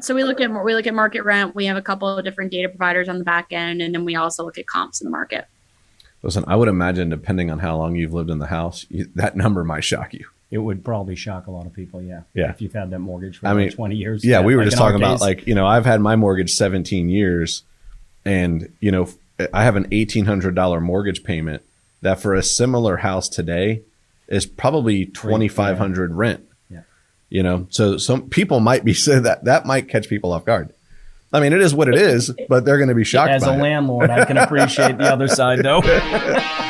So we look at we look at market rent. We have a couple of different data providers on the back end, and then we also look at comps in the market. Listen, I would imagine, depending on how long you've lived in the house, you, that number might shock you. It would probably shock a lot of people, yeah. Yeah. If you've had that mortgage for I like mean, 20 years. Yeah, we were like just talking about like you know I've had my mortgage 17 years, and you know I have an $1,800 mortgage payment that for a similar house today is probably 2,500 rent. Yeah. You know, so some people might be saying that that might catch people off guard. I mean, it is what it is, but they're going to be shocked As a it. landlord, I can appreciate the other side, though.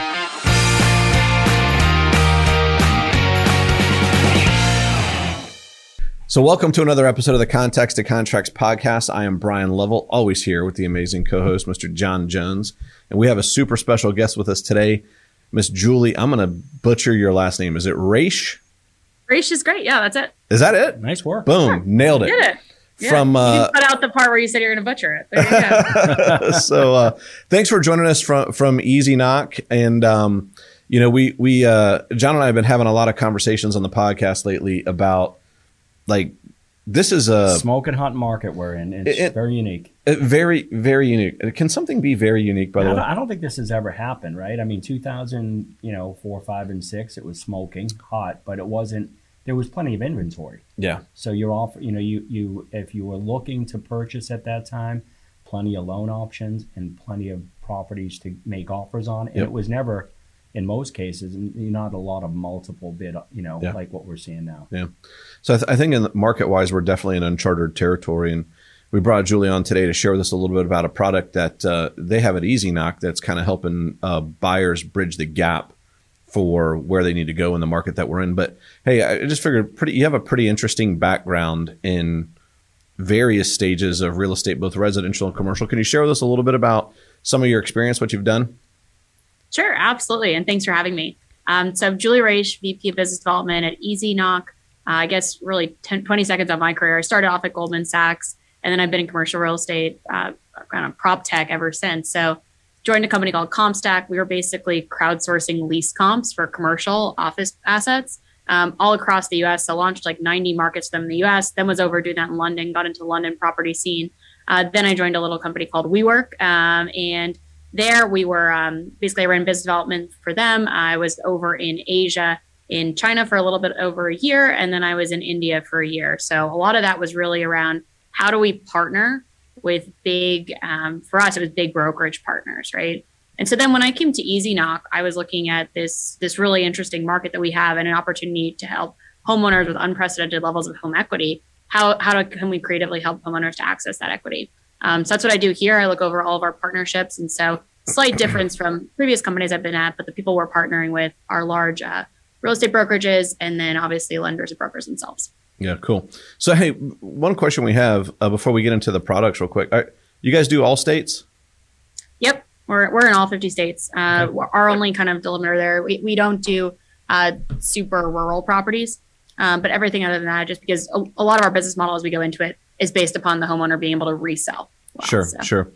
So, welcome to another episode of the Contacts to Contracts podcast. I am Bryan Lovell, always here with the amazing co-host, Mr. John Jones, and we have a super special guest with us today, Miss Julie. I'm going to butcher your last name. Is it Raisch? Raisch is great. Yeah, that's it. Is that it? nice work. Boom, nailed it. Did it. Yeah. From, you uh, can cut out the part where you said you're going to butcher it. There you go. so uh, thanks for joining us from from EasyKnock, and um, you know we we uh, John and I have been having a lot of conversations on the podcast lately about like this is a, Smoke and hunt market we're in. It's It- it- very unique. a very very unique. Can something be very unique? By I the don't, way, I don't think this has ever happened, right? I mean, 2000, you know, four, five, and six, it was smoking hot, but it wasn't. There was plenty of inventory. yeah, So you're off, you know, you, you, if you were looking to purchase at that time, plenty of loan options and plenty of properties to make offers on. And Yep. it was never, in most cases, not a lot of multiple bid, you know, Yeah. like what we're seeing now. yeah. So I, th- I think in market wise, we're definitely in uncharted territory, and we brought Julie on today to share with us a little bit about a product that uh, they have at EasyKnock that's kind of helping uh, buyers bridge the gap for where they need to go in the market that we're in. But hey, I just figured pretty you have a pretty interesting background in various stages of real estate, both residential and commercial. Can you share with us a little bit about some of your experience, what you've done? Sure, absolutely. And thanks for having me. Um, so, I'm Julie Raisch, VP of Business Development at EasyKnock. Uh, I guess really 10, 20 seconds of my career. I started off at Goldman Sachs, and then I've been in commercial real estate, uh, kind of prop tech ever since. So, joined a company called CompStak. We were basically crowdsourcing lease comps for commercial office assets um, all across the US. So, launched like 90 markets them in the US, then was over doing that in London, got into the London property scene. Uh, then I joined a little company called WeWork, um, and there we were um, basically I ran business development for them. I was over in Asia, in China for a little bit over a year, and then I was in India for a year. So a lot of that was really around how do we partner with big, um, for us it was big brokerage partners, right? And so then when I came to EasyKnock, I was looking at this this really interesting market that we have and an opportunity to help homeowners with unprecedented levels of home equity. How how do, can we creatively help homeowners to access that equity? Um, so that's what I do here. I look over all of our partnerships, and so slight difference from previous companies I've been at, but the people we're partnering with are large uh, real estate brokerages, and then obviously lenders and brokers themselves. Yeah, cool. So hey, one question we have uh, before we get into the products, real quick. Are, you guys do all states? Yep, we're we're in all 50 states. Uh, Our only kind of delimiter there, we, we don't do uh, super rural properties, um, but everything other than that, just because a, a lot of our business model as we go into it is based upon the homeowner being able to resell. well. Sure, So- sure.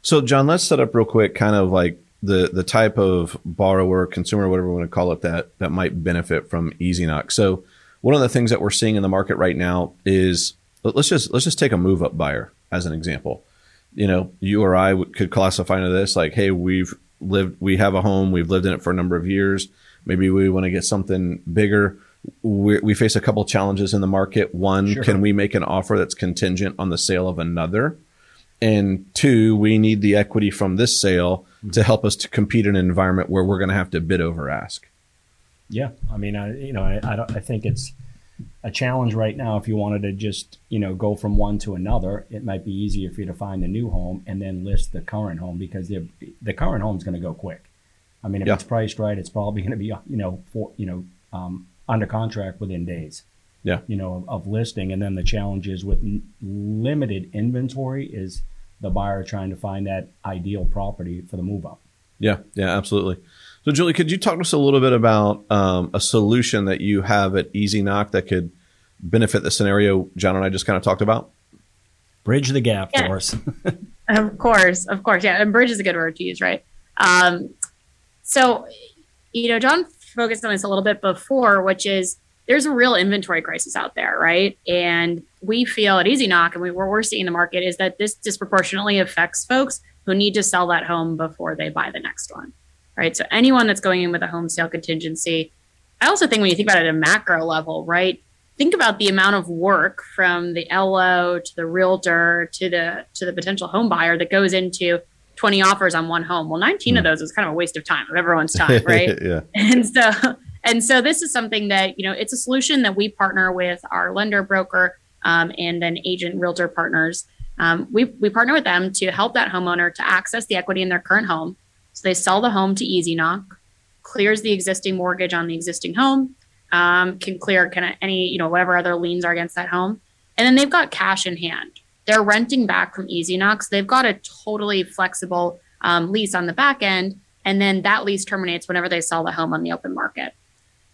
So, John, let's set up real quick, kind of like the the type of borrower, consumer, whatever we want to call it, that that might benefit from EasyKnock. So, one of the things that we're seeing in the market right now is let- let's just let's just take a move up buyer as an example. You know, you or I could classify into this like, hey, we've lived, we have a home, we've lived in it for a number of years. Maybe we want to get something bigger. we we face a couple challenges in the market. One, Sure. can we make an offer that's contingent on the sale of another? And two, we need the equity from this sale mm-hmm. to help us to compete in an environment where we're going to have to bid over ask. Yeah, I mean, I you know, I I, don't, I think it's a challenge right now. If you wanted to just you know go from one to another, it might be easier for you to find a new home and then list the current home because the the current home is going to go quick. I mean, if Yeah. it's priced right, it's probably going to be you know for you know um, under contract within days. Yeah. you know of, of listing, and then the challenge is with n- limited inventory is the buyer trying to find that ideal property for the move up. Yeah, yeah, absolutely. So, Julie, could you talk to us a little bit about um, a solution that you have at EasyKnock that could benefit the scenario John and I just kind of talked about? Bridge the gap Yeah. for us. Of course, of course. Yeah, and bridge is a good word to use, right? Um, so, you know, John focused on this a little bit before, which is there's a real inventory crisis out there, right? And we feel at EasyKnock and we, what we're seeing in the market is that this disproportionately affects folks who need to sell that home before they buy the next one, right? So anyone that's going in with a home sale contingency, I also think when you think about it at a macro level, right? Think about the amount of work from the LO to the realtor to the to the potential home buyer that goes into 20 offers on one home. Well, 19 mm. of hmm. those is kind of a waste of time of everyone's time, right? yeah. And so and so this is something that, you know, it's a solution that we partner with our lender broker um, and then agent realtor partners. Um, we, we partner with them to help that homeowner to access the equity in their current home. So they sell the home to EasyKnock, clears the existing mortgage on the existing home, um, can clear kind of any, you know, whatever other liens are against that home. And then they've got cash in hand. They're renting back from EasyKnock. So they've got a totally flexible um, lease on the back end. And then that lease terminates whenever they sell the home on the open market.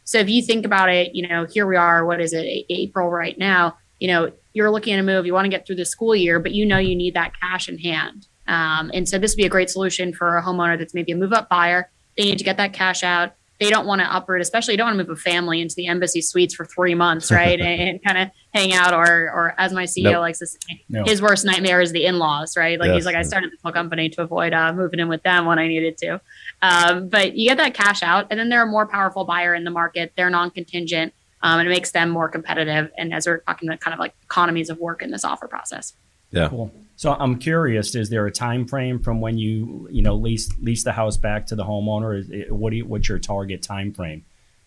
So if you think about it, you know, here we are, what is it, April right now, you know, you're looking at a move, you want to get through the school year, but you know you need that cash in hand. Um, and so this would be a great solution for a homeowner that's maybe a move up buyer. They need to get that cash out. They don't want to uproot, especially you don't want to move a family into the embassy suites for three months, right? and, and kind of hang out, or, or as my CEO nope. likes to say, no. his worst nightmare is the in-laws, right? Like yes. he's like, I started this whole company to avoid uh, moving in with them when I needed to. Um, but you get that cash out, and then they're a more powerful buyer in the market. They're non-contingent, um, and it makes them more competitive. And as we're talking about kind of like economies of work in this offer process. Yeah. Cool. So I'm curious: is there a time frame from when you you know lease lease the house back to the homeowner? Is, what do you, what's your target time frame?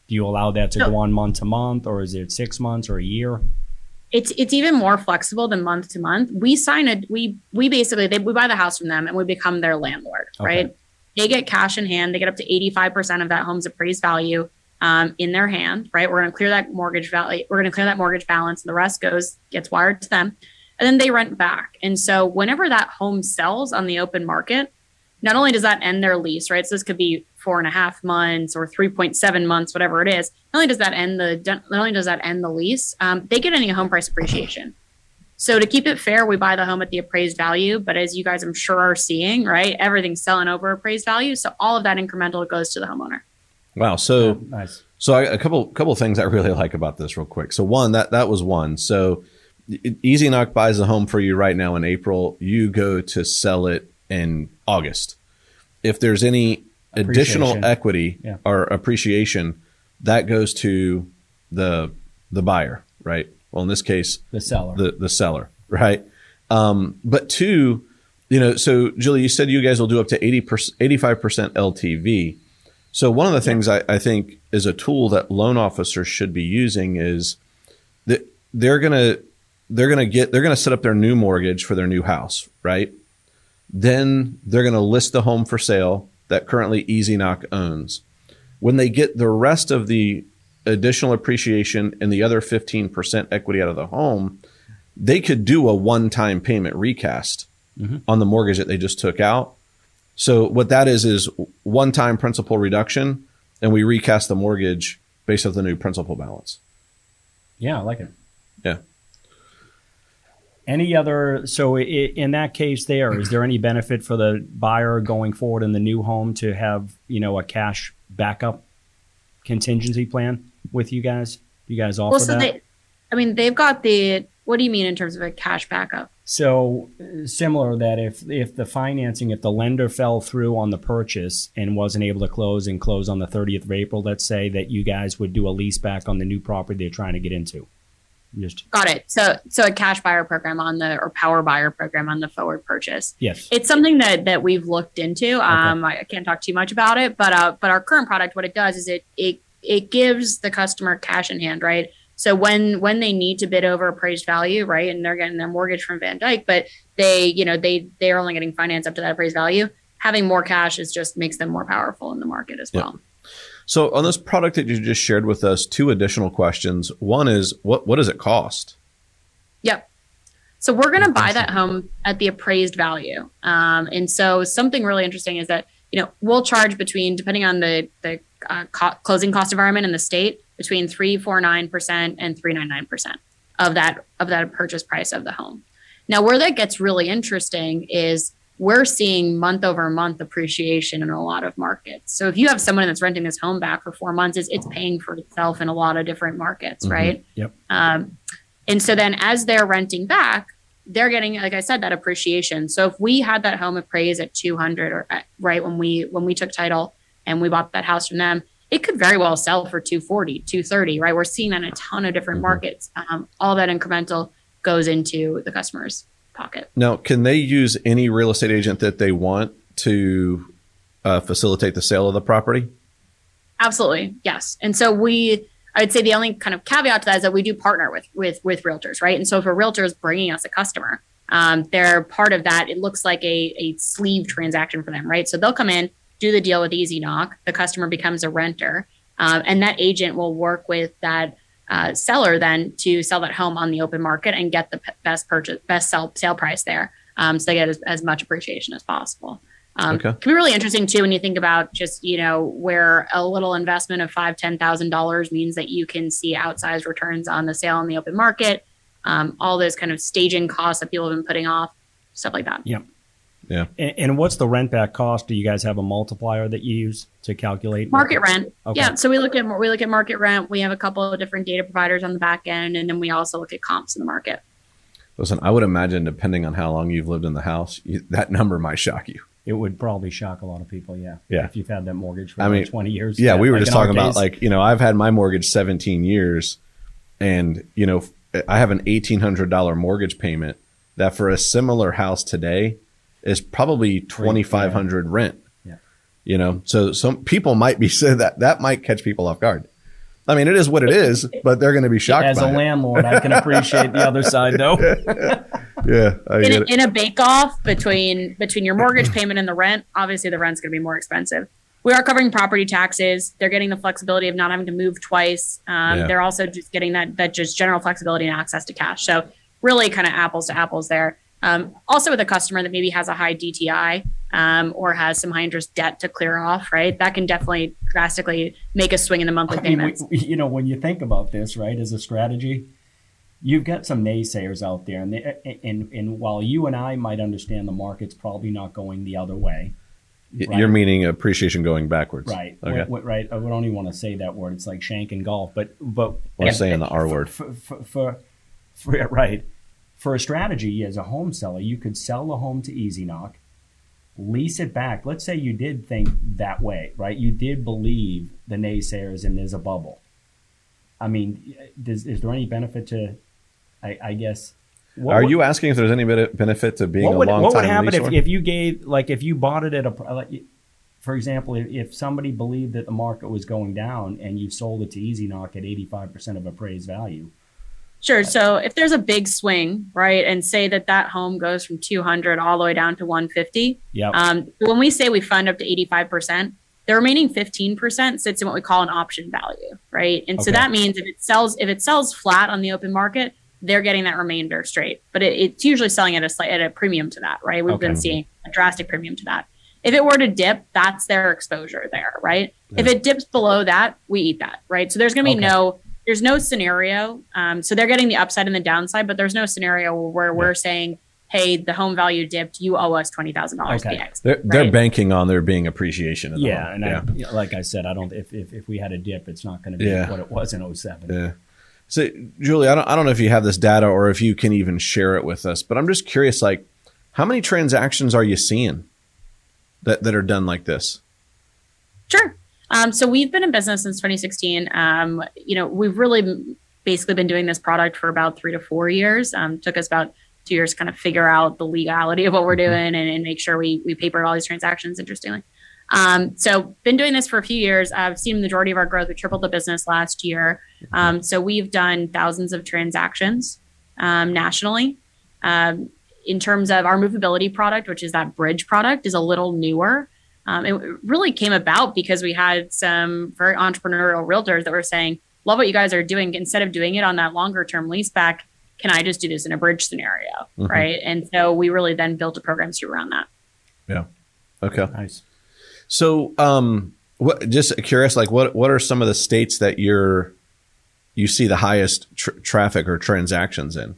Do you allow that to no. go on month to month, or is it six months or a year? It's it's even more flexible than month to month. We sign a we we basically they, we buy the house from them and we become their landlord, okay. right? They get cash in hand. They get up to 85% of that home's appraised value um, in their hand, right? We're going to clear that mortgage value. We're going to clear that mortgage balance, and the rest goes gets wired to them, and then they rent back. And so, whenever that home sells on the open market, not only does that end their lease, right? So this could be four and a half months or three point seven months, whatever it is. Not only does that end the not only does that end the lease, um, they get any home price appreciation. So to keep it fair, we buy the home at the appraised value. But as you guys, I'm sure, are seeing, right, everything's selling over appraised value. So all of that incremental goes to the homeowner. Wow. So oh, nice. So I, a couple couple things I really like about this, real quick. So one that that was one. So EasyKnock buys a home for you right now in April. You go to sell it in August. If there's any additional equity yeah. or appreciation, that goes to the the buyer, right? Well, in this case, the seller, the, the seller, right? Um, but two, you know, so Julie, you said you guys will do up to 80 85% LTV. So one of the things I, I think is a tool that loan officers should be using is that they're going to, they're going to get, they're going to set up their new mortgage for their new house, right? Then they're going to list the home for sale that currently EasyKnock owns. When they get the rest of the additional appreciation and the other 15% equity out of the home, they could do a one time payment recast mm-hmm. on the mortgage that they just took out. So, what that is, is one time principal reduction, and we recast the mortgage based off the new principal balance. Yeah, I like it. Yeah. Any other, so in that case, there, is there any benefit for the buyer going forward in the new home to have, you know, a cash backup contingency plan? with you guys? You guys offer well, so that? They, I mean, they've got the. What do you mean in terms of a cash backup? So similar that if if the financing, if the lender fell through on the purchase and wasn't able to close and close on the 30th of April, let's say that you guys would do a lease back on the new property they're trying to get into. Just got it. So so a cash buyer program on the or power buyer program on the forward purchase. Yes, it's something that that we've looked into. Um, I, I can't talk too much about it, but uh, but our current product, what it does is it it it gives the customer cash in hand, right? So when when they need to bid over appraised value, right, and they're getting their mortgage from Van Dyke, but they, you know, they they're only getting finance up to that appraised value. Having more cash is just makes them more powerful in the market as well. So on this product that you just shared with us, two additional questions. One is what what does it cost? Yep. So we're going to buy that home at the appraised value. Um, and so something really interesting is that you know we'll charge between depending on the the uh, co- closing cost environment in the state between 349% and 399% of that of that purchase price of the home. Now where that gets really interesting is we're seeing month over month appreciation in a lot of markets. So if you have someone that's renting this home back for four months, it's, it's paying for itself in a lot of different markets, mm-hmm. right? Yep. Um, and so then as they're renting back, they're getting, like I said, that appreciation. So if we had that home appraised at 200 or uh, right when we when we took title and we bought that house from them, it could very well sell for 240, 230, right? We're seeing that in a ton of different mm-hmm. markets. Um, all that incremental goes into the customer's pocket. Now, can they use any real estate agent that they want to uh, facilitate the sale of the property? Absolutely, yes. And so we, I would say the only kind of caveat to that is that we do partner with with with realtors, right? And so if a realtor is bringing us a customer, um, they're part of that. It looks like a a sleeve transaction for them, right? So they'll come in, do the deal with EasyKnock. The customer becomes a renter, um, and that agent will work with that uh, seller then to sell that home on the open market and get the p- best purchase, best sell, sale price there. Um, so they get as, as, much appreciation as possible. Um, okay. Can be really interesting too when you think about just you know where a little investment of five ten thousand dollars means that you can see outsized returns on the sale in the open market. Um, all those kind of staging costs that people have been putting off, stuff like that. Yep. Yeah. And, and, what's the rent back cost? Do you guys have a multiplier that you use to calculate market rent? Okay. Yeah. So we look at we look at market rent. We have a couple of different data providers on the back end, and then we also look at comps in the market. Listen, I would imagine depending on how long you've lived in the house, you, that number might shock you. It would probably shock a lot of people. Yeah. Yeah. If you've had that mortgage for I mean, twenty years. Yeah, we were like just talking about like you know I've had my mortgage seventeen years, and you know I have an eighteen hundred dollar mortgage payment that for a similar house today is probably 2500 yeah. rent. Yeah. You know, so some people might be saying that that might catch people off guard. I mean, it is what it is, but they're going to be shocked. As a it. landlord, I can appreciate the other side, though. yeah, in a, in a, bake-off between between your mortgage payment and the rent, obviously the rent's going to be more expensive. We are covering property taxes. They're getting the flexibility of not having to move twice. Um, yeah. They're also just getting that that just general flexibility and access to cash. So really, kind of apples to apples there. Um, also, with a customer that maybe has a high DTI um, or has some high interest debt to clear off, right? That can definitely drastically make a swing in the monthly payments. we, you know, when you think about this, right, as a strategy, you've got some naysayers out there, and, they, and and while you and I might understand the market's probably not going the other way. Right? You're meaning appreciation going backwards, right? Okay. What, what, right. I don't even want to say that word. It's like shank and golf, but but we're saying the R word. For, for, for, for, right for a strategy as a home seller, you could sell the home to EasyKnock, lease it back. Let's say you did think that way, right? You did believe the naysayers and there's a bubble. I mean, does, is there any benefit to, I, I guess, what Are would, you asking if there's any benefit to being would, a long What would happen if, if you gave, like, if you bought it at a, like, for example, if, if somebody believed that the market was going down and you sold it to EasyKnock at 85% of appraised value, Sure. So if there's a big swing, right, and say that that home goes from 200 all the way down to 150. Yeah. Um, when we say we fund up to 85%, the remaining 15% sits in what we call an option value, right? And okay. so that means if it sells if it sells flat on the open market, they're getting that remainder straight. But it, it's usually selling at a slight at a premium to that, right? We've okay. been seeing a drastic premium to that. If it were to dip, that's their exposure there, right? Yeah. If it dips below that, we eat that, right? So there's going to be okay. no there's no scenario. Um, so they're getting the upside and the downside, but there's no scenario where we're saying, "Hey, the home value dipped. You owe us twenty thousand dollars." Okay. They're, right? they're banking on there being appreciation. yeah, and yeah. I, like I said, I don't. If, if, if we had a dip, it's not going to be yeah. what it was in 07. Yeah. So, Julie, I don't, I don't know if you have this data or if you can even share it with us, but I'm just curious, like, how many transactions are you seeing that, that are done like this? Sure. Um, so we've been in business since 2016. Um, you know, we've really basically been doing this product for about three to four years. Um, took us about two years to kind of figure out the legality of what we're mm-hmm. doing and, and make sure we we papered all these transactions. Interestingly, um, so been doing this for a few years. I've seen the majority of our growth. We tripled the business last year. Mm-hmm. Um, so we've done thousands of transactions um, nationally. Um, in terms of our MoveAbility product, which is that bridge product, is a little newer. Um, it really came about because we had some very entrepreneurial realtors that were saying, love what you guys are doing. Instead of doing it on that longer term lease back, can I just do this in a bridge scenario? Mm-hmm. Right. And so we really then built a program to around that. Yeah. Okay. Nice. So, um, what, just curious, like what, what are some of the states that you're, you see the highest tr- traffic or transactions in?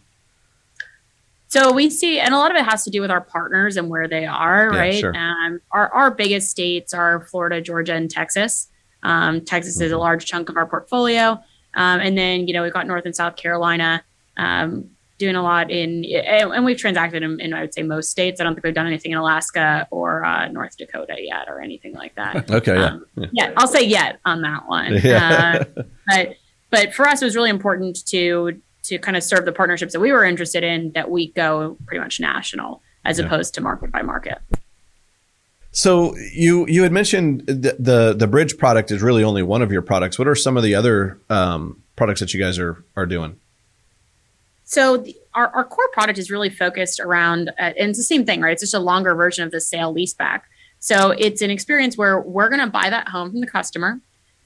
So we see, and a lot of it has to do with our partners and where they are, Yeah, right? sure. Um, our, our biggest states are Florida, Georgia, and Texas. Um, Texas is a Mhm. large chunk of our portfolio. Um, and then, you know, we've got North and South Carolina um, doing a lot in, and we've transacted in, in, I would say, most states. I don't think we've done anything in Alaska or uh, North Dakota yet or anything like that. Okay, yeah. Um, yeah, I'll say yet on that one. Yeah. Uh, but but for us, it was really important to to kind of serve the partnerships that we were interested in. That we go pretty much national as Yeah. opposed to market by market. So you you had mentioned the, the the bridge product is really only one of your products. What are some of the other um, products that you guys are are doing? So the, our, our core product is really focused around, uh, and it's the same thing, right? It's just a longer version of the sale leaseback. So it's an experience where we're going to buy that home from the customer.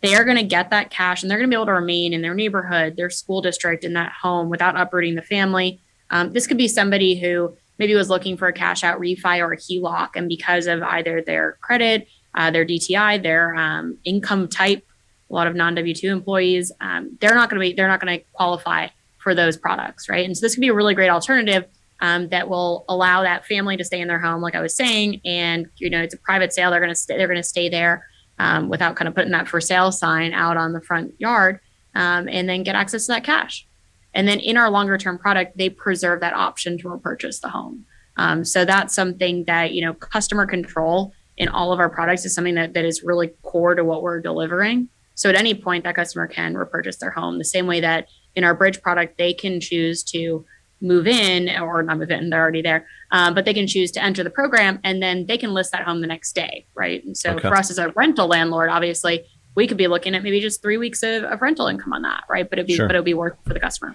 They are going to get that cash and they're going to be able to remain in their neighborhood, their school district, in that home without uprooting the family. Um, this could be somebody who maybe was looking for a cash out refi or a HELOC, and because of either their credit, uh, their DTI, their um, income type, a lot of non W two employees, um, they're not going to be, they're not going to qualify for those products, right? And so this could be a really great alternative um, that will allow that family to stay in their home, like I was saying, and you know it's a private sale. They're going to stay. They're going to stay there um, without kind of putting that for sale sign out on the front yard, um, and then get access to that cash. And then in our longer term product, they preserve that option to repurchase the home. Um, so that's something that you know customer control in all of our products is something that, that is really core to what we're delivering. So at any point, that customer can repurchase their home the same way that in our bridge product, they can choose to move in or not move in, they're already there, um, but they can choose to enter the program and then they can list that home the next day, right? And so Okay. for us as a rental landlord, obviously, we could be looking at maybe just three weeks of, of rental income on that, right? But it'd be Sure. but it'd be worth for the customer.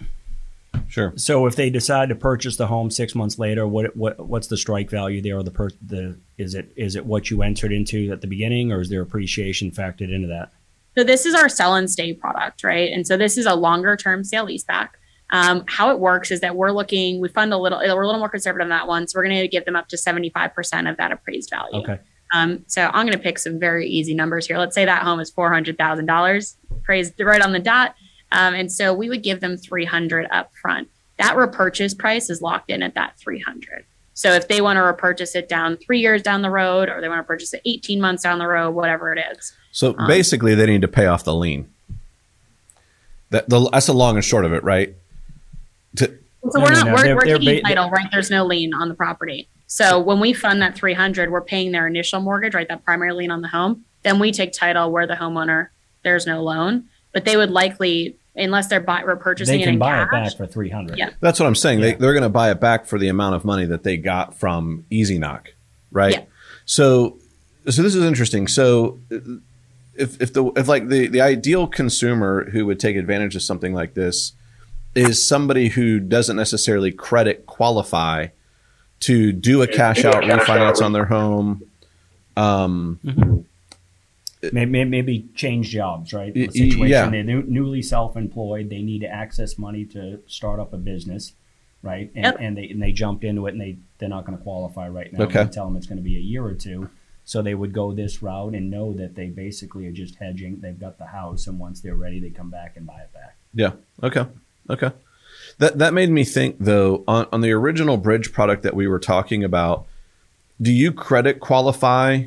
Sure. So if they decide to purchase the home six months later, what what what's the strike value there? Or the per, the is it is it what you entered into at the beginning, or is there appreciation factored into that? So this is our sell and stay product, right? And so this is a longer term sale leaseback. Um, how it works is that we're looking, we fund a little, we're a little more conservative on that one. So we're going to give them up to 75% of that appraised value. Okay. Um, so I'm going to pick some very easy numbers here. Let's say that home is $400,000 appraised right on the dot. Um, and so we would give them 300 up front. That repurchase price is locked in at that 300. So if they want to repurchase it down three years down the road, or they want to purchase it 18 months down the road, whatever it is, So Um, basically, they need to pay off the lien. That the, that's the long and short of it, right? To, So No, we're no, not no, we're, they're- we're they're taking ba- title, right? There's no lien on the property. So when we fund that 300, we're paying their initial mortgage, right? That primary lien on the home. Then we take title where the homeowner there's no loan, but they would likely, unless they're buy, repurchasing They it can in buy it back for three hundred. Yeah. that's what I'm saying. they, they're going to buy it back for the amount of money that they got from EasyKnock, right? Yeah. So, so this is interesting. So, if if the if like the the ideal consumer who would take advantage of something like this is somebody who doesn't necessarily credit qualify to do a cash out refinance on their home. Um, Maybe, maybe change jobs, right? Y- The situation yeah. they're newly self-employed. They need to access money to start up a business, right? And, Yep. and they and they jumped into it, and they they're not going to qualify right now. Okay. Tell them it's going to be a year or two, so they would go this route and know that they basically are just hedging. They've got the house, and once they're ready, they come back and buy it back. Yeah. Okay. Okay. That that made me think though on, on the original bridge product that we were talking about. Do you credit qualify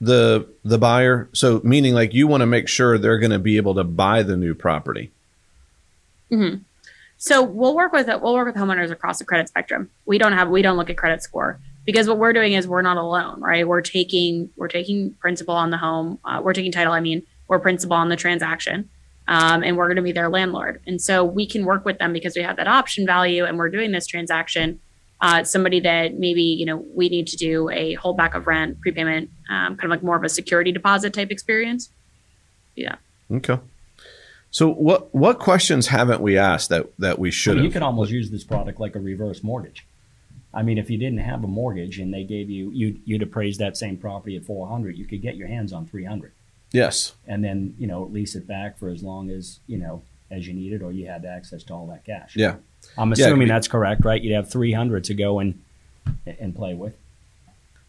the the buyer? So meaning like you want to make sure they're going to be able to buy the new property. So we'll work with we'll work with homeowners across the credit spectrum. We don't have we don't look at credit score because what we're doing is we're not alone, right? We're taking we're taking principal on the home, uh, we're taking title. I mean, we're principal on the transaction, um, and we're going to be their landlord. And so we can work with them because we have that option value, and we're doing this transaction. Uh, somebody that maybe you know we need to do a holdback of rent, prepayment, um, kind of like more of a security deposit type experience. Yeah. Okay. So what what questions haven't we asked that that we I should mean, you have? could almost use this product like a reverse mortgage. I mean, if you didn't have a mortgage and they gave you you'd, you'd appraise that same property at four hundred, you could get your hands on three hundred. Yes. and then you know lease it back for as long as you know as you need it, or you had access to all that cash. Yeah. I'm Yeah, assuming be- that's correct, right? You'd have 300 to go and and play with.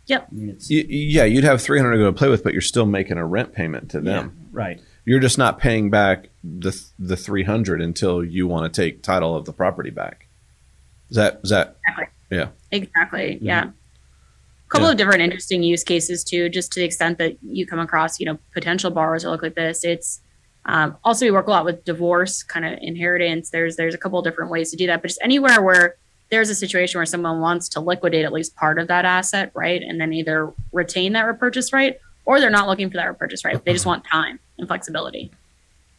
Yep. I mean, it's Y- yeah, you'd have 300 to go to play with, but you're still making a rent payment to them. yeah, right. You're just not paying back the the 300 until you want to take title of the property back. Is that is that Exactly. Yeah. Exactly. Mm-hmm. Yeah. A couple Yeah. of different interesting use cases too, just to the extent that you come across, you know, potential borrowers that look like this. It's um, also we work a lot with divorce, kind of inheritance. There's there's a couple of different ways to do that, but just anywhere where there's a situation where someone wants to liquidate at least part of that asset, right, and then either retain that repurchase right, or they're not looking for that repurchase right. They just want time and flexibility.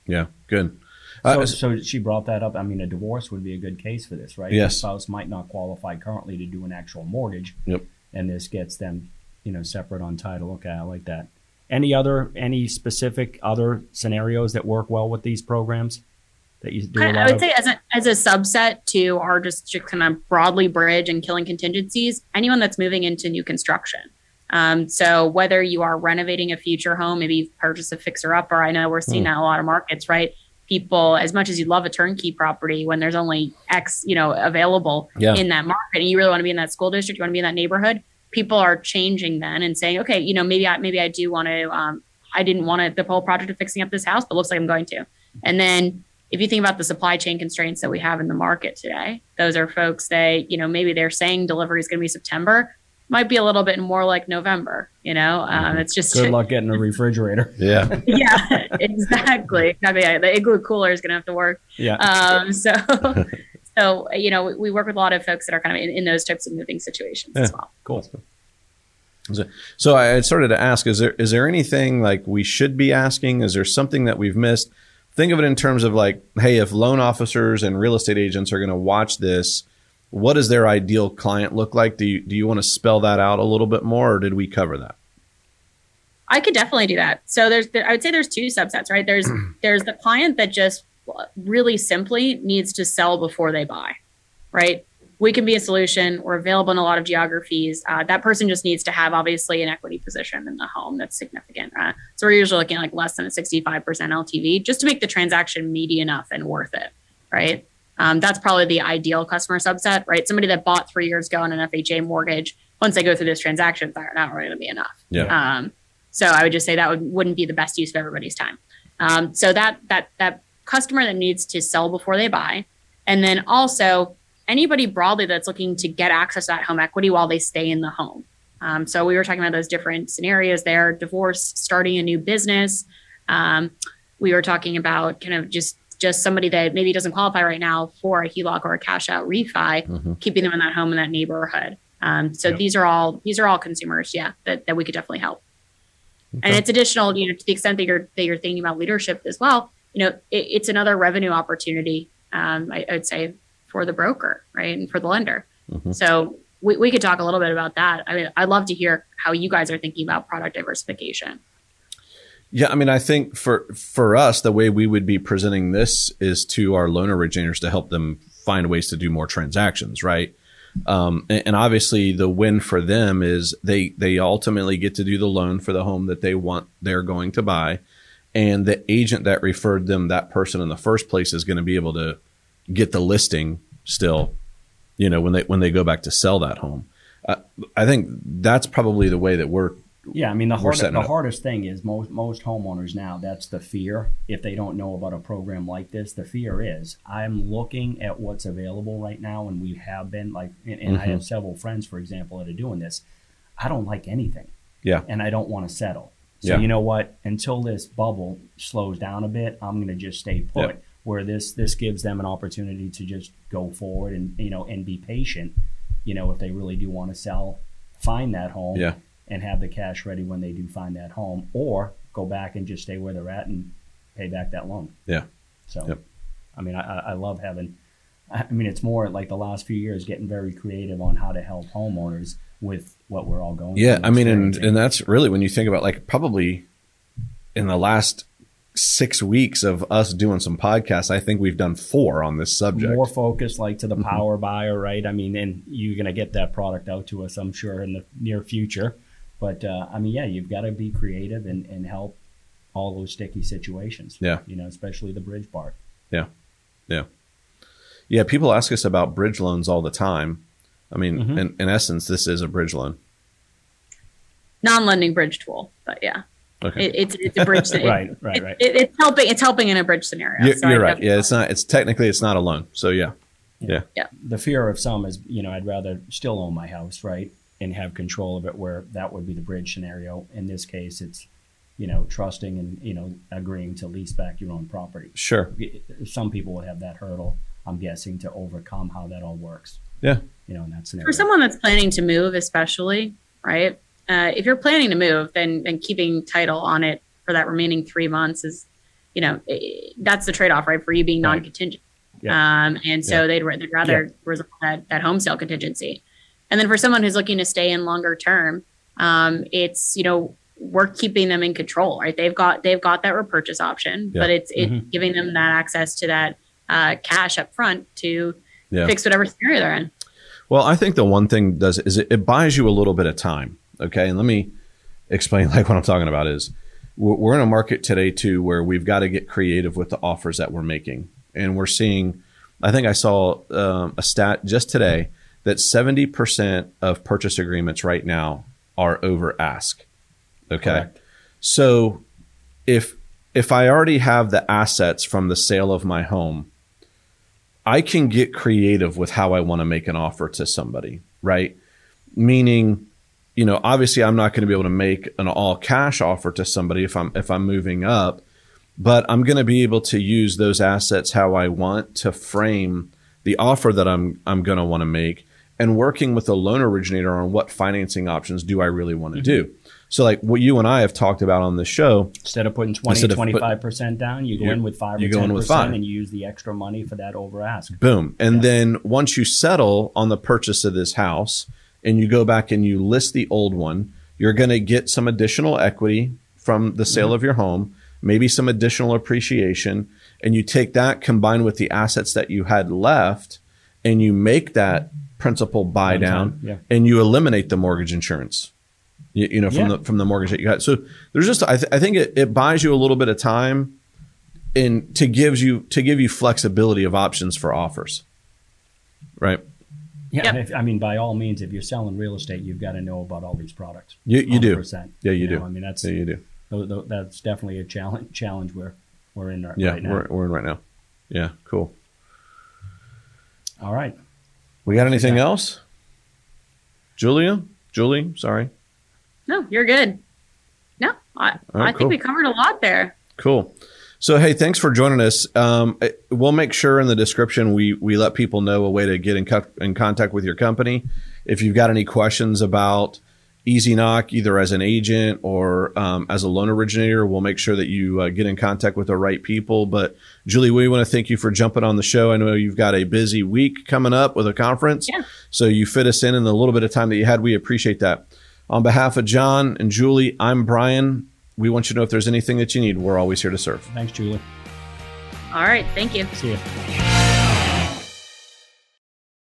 yeah good? So, Uh, so she brought that up. I mean, a divorce would be a good case for this, right? Yes. The spouse might not qualify currently to do an actual mortgage. Yep. And this gets them, you know, separate on title. Okay, I like that. Any other, any specific other scenarios that work well with these programs that you do a I, lot I would of? say as a, as a subset to our just to kind of broadly bridge and killing contingencies, anyone that's moving into new construction. Um, so whether you are renovating a future home, maybe you've purchased a fixer upper. I know we're seeing Hmm. that a lot of markets, right? People, as much as you love a turnkey property, when there's only X, you know, available Yeah. in that market, and you really want to be in that school district, you want to be in that neighborhood, people are changing then and saying, okay, you know, maybe I maybe I do want to. Um, I didn't want to the whole project of fixing up this house, but looks like I'm going to. And then if you think about the supply chain constraints that we have in the market today, those are folks that, you know, maybe they're saying delivery is going to be September, might be a little bit more like November, you know, um, it's just, Good luck getting a refrigerator. yeah, yeah, exactly. Exactly. Yeah, The igloo cooler is going to have to work. Yeah. Um, so, so, you know, we, we work with a lot of folks that are kind of in, in those types of moving situations as well. cool. So I started to ask: Is there is there anything like we should be asking? Is there something that we've missed? Think of it in terms of like, hey, if loan officers and real estate agents are going to watch this, what does their ideal client look like? Do you do you want to spell that out a little bit more, or did we cover that? I could definitely do that. So there's, there, I would say there's two subsets, right? There's, there's the client that just really simply needs to sell before they buy, right? We can be a solution. We're available in a lot of geographies. Uh, that person just needs to have obviously an equity position in the home that's significant. Uh, so we're usually looking at like less than a 65% LTV just to make the transaction meaty enough and worth it, right? Um, that's probably the ideal customer subset, right? Somebody that bought three years ago on an FHA mortgage, once they go through this transaction, they're not really going to be enough. Yeah. Um, so I would just say that would, wouldn't be the best use of everybody's time. Um, so that that that customer that needs to sell before they buy, and then also anybody broadly that's looking to get access to that home equity while they stay in the home. Um, so we were talking about those different scenarios there: divorce, starting a new business. Um, we were talking about kind of just just somebody that maybe doesn't qualify right now for a HELOC or a cash out refi, Mhm. keeping them in that home in that neighborhood. Um, so Yep. these are all these are all consumers, yeah, that, that we could definitely help. And it's additional, you know, to the extent that you're that you're thinking about leadership as well. You know, it, it's another revenue opportunity. Um, I, I would say for the broker, right, and for the lender. Mhm. So we, we could talk a little bit about that. I mean, I'd love to hear how you guys are thinking about product diversification. Yeah, I mean, I think for for us, the way we would be presenting this is to our loan originators to help them find ways to do more transactions, right? Um, and, and obviously, the win for them is they they ultimately get to do the loan for the home that they want they're going to buy, and the agent that referred them that person in the first place is going to be able to get the listing still, you know, when they when they go back to sell that home. Uh, I think that's probably the way that we're Yeah, I mean the hard, the hardest thing is most most homeowners now. That's the fear. If they don't know about a program like this, the fear is I'm looking at what's available right now, and we have been like, and, and I Mhm. have several friends, for example, that are doing this. I don't like anything, yeah and I don't want to settle. So Yeah. you know what? Until this bubble slows down a bit, I'm going to just stay put. Yeah. Where this this gives them an opportunity to just go forward and you know and be patient. You know, if they really do want to sell, find that home yeah and have the cash ready when they do find that home, or go back and just stay where they're at and pay back that loan. Yeah. So, Yep. I mean, I, I love having. I mean, it's more like the last few years getting very creative on how to help homeowners with what we're all going. Yeah, I mean, and and that's really when you think about like probably in the last six weeks of us doing some podcasts, I think we've done four on this subject. more focused like to the Mhm. power buyer, right? I mean, and you're going to get that product out to us, I'm sure, in the near future. But uh, I mean, yeah, you've got to be creative and, and help all those sticky situations. Yeah. you know, especially the bridge part. yeah, Yeah. Yeah. people ask us about bridge loans all the time. I mean, Mhm. in, in essence, this is a bridge loan. Non-lending bridge tool, but yeah, Okay, it, it's it's a bridge. it- Right, right, it- right. it- it's helping. It's helping in a bridge scenario. you're, So you're right. Yeah, it's not. It's technically it's not a loan. So yeah, Yeah. Yeah. The fear of some is, you know, I'd rather still own my house, right, and have control of it. Where that would be the bridge scenario. In this case, it's, you know, trusting and you know agreeing to lease back your own property. Sure. Some people would have that hurdle. I'm guessing to overcome how that all works. Yeah. You know, in that scenario. For someone that's planning to move, especially, right? Uh, if you're planning to move, then then keeping title on it for that remaining three months is, you know, that's the trade off, right? For you being Right. non-contingent. Yeah. Um, and so they'd, they'd rather resolve that, that home sale contingency. And then for someone who's looking to stay in longer term, um, it's, you know, we're keeping them in control, right? They've got, they've got that repurchase option, Yeah. but it's, it's Mhm. giving them that access to that, uh, cash up front to Yeah. fix whatever scenario they're in. Well, I think the one thing does is it, it buys you a little bit of time. Okay, and let me explain like what I'm talking about is we're we're in a market today too where we've got to get creative with the offers that we're making, and we're seeing. I think I saw um, a stat just today that 70% of purchase agreements right now are over ask. Okay, Correct. so if if I already have the assets from the sale of my home, I can get creative with how I want to make an offer to somebody, right? Meaning, you know, obviously I'm not going to be able to make an all cash offer to somebody if I'm if I'm moving up, but I'm going to be able to use those assets how I want to frame the offer that I'm I'm going to want to make and working with a loan originator on what financing options do I really want to mm-hmm. do. So like what you and I have talked about on the show, Instead of putting 20, Instead of put- 25% down, you go in with 5 you or go 10% in with five. and you use the extra money for that over ask. Boom. And Yeah. then once you settle on the purchase of this house and you go back and you list the old one, you're going to get some additional equity from the sale mm-hmm. of your home, maybe some additional appreciation. And you take that combined with the assets that you had left and you make that principal buy down yeah. and you eliminate the mortgage insurance. You, you know, from Yeah. the from the mortgage that you got So there's just I, th- I think it, it buys you a little bit of time and to gives you to give you flexibility of options for offers. Right. Yeah, Yep. if, I mean, by all means, if you're selling real estate, you've got to know about all these products. You you do. 100%. Yeah, you do. know, I mean, that's Yeah, you do. tho- tho- that's definitely a challenge challenge we're we're in right, Yeah, right now. we're we're in right now. Yeah, cool. All right. We got anything else? Julia? Julie, sorry. No, you're good. No, I, All right, I think we covered a lot there. Cool. So hey, thanks for joining us. Um, we'll make sure in the description we we let people know a way to get in, co- in contact with your company. If you've got any questions about EasyKnock, either as an agent or um, as a loan originator, we'll make sure that you uh, get in contact with the right people. But Julie, we want to thank you for jumping on the show. I know you've got a busy week coming up with a conference, Yeah. so you fit us in in the little bit of time that you had. We appreciate that. On behalf of John and Julie, I'm Bryan. We want you to know if there's anything that you need, we're always here to serve. Thanks, Julie. All right. Thank you. See you.